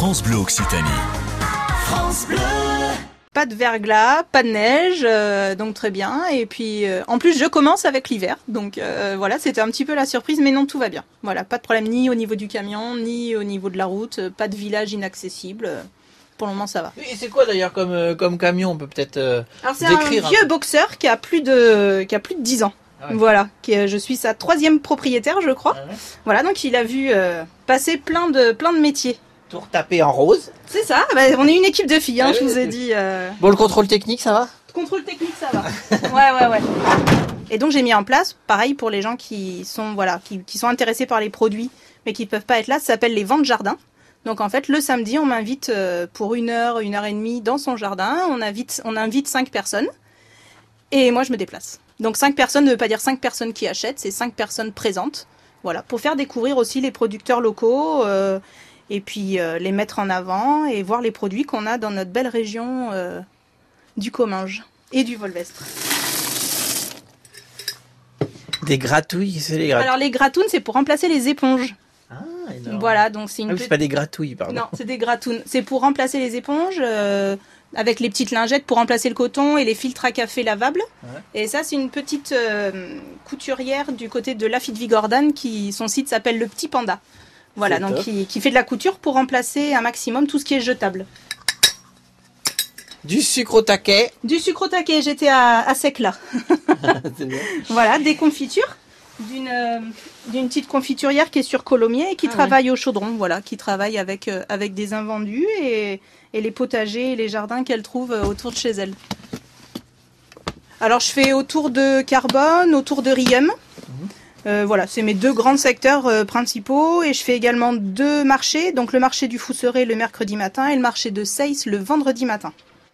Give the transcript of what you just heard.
France Bleu Occitanie. France Bleu. Pas de verglas, pas de neige, euh, donc très bien. Et puis euh, en plus je commence avec l'hiver, donc euh, voilà, c'était un petit peu la surprise, mais non, tout va bien. Voilà, pas de problème ni au niveau du camion, ni au niveau de la route, pas de village inaccessible. Pour le moment, ça va. Et c'est quoi d'ailleurs comme, euh, comme camion? On peut peut-être. euh, Alors c'est Décrire un un vieux peu. boxeur qui a plus de qui a plus de 10 ans. Ah ouais. Voilà, qui je suis sa troisième propriétaire, je crois. Ah ouais. Voilà, donc il a vu euh, passer plein de plein de métiers. Tout retapé en rose. C'est ça. bah, on est une équipe de filles, hein, Ah je vous ai dit. euh, Bon, le contrôle technique, ça va? Contrôle technique, ça va. ouais, ouais, ouais. Et donc j'ai mis en place, pareil pour les gens qui sont voilà, qui, qui sont intéressés par les produits, mais qui peuvent pas être là. Ça s'appelle les ventes jardin. Donc en fait, le samedi, on m'invite euh, pour une heure, une heure et demie dans son jardin. On invite, on invite cinq personnes, et moi je me déplace. Donc cinq personnes ne veut pas dire cinq personnes qui achètent, c'est cinq personnes présentes. Voilà, pour faire découvrir aussi les producteurs locaux. euh, et puis euh, les mettre en avant et voir les produits qu'on a dans notre belle région euh, du Comminges et du Volvestre. Des gratouilles, c'est les gratouilles. Alors les gratounes, c'est pour remplacer les éponges. Ah, énorme. Voilà, donc c'est Ah une petite- c'est pas des gratouilles, pardon. Non, c'est des gratounes. C'est pour remplacer les éponges euh, avec les petites lingettes pour remplacer le coton et les filtres à café lavables. Ouais. Et ça, c'est une petite euh, couturière du côté de Lafitte Vigordane qui son site s'appelle le Petit Panda. Voilà, donc qui, qui fait de la couture pour remplacer un maximum tout ce qui est jetable. Du sucre au taquet. Du sucre au taquet, j'étais à, à sec là. Bien. Voilà, des confitures d'une euh, d'une petite confiturière qui est sur Colomiers et qui Ah travaille au chaudron, voilà, qui travaille avec euh, avec des invendus et, et les potagers et les jardins qu'elle trouve euh, autour de chez elle. Alors je fais autour de Carbone, autour de Riem. Euh, voilà, c'est mes deux grands secteurs euh, principaux et je fais également deux marchés, donc le marché du Fousseret le mercredi matin et le marché de Seyss le vendredi matin.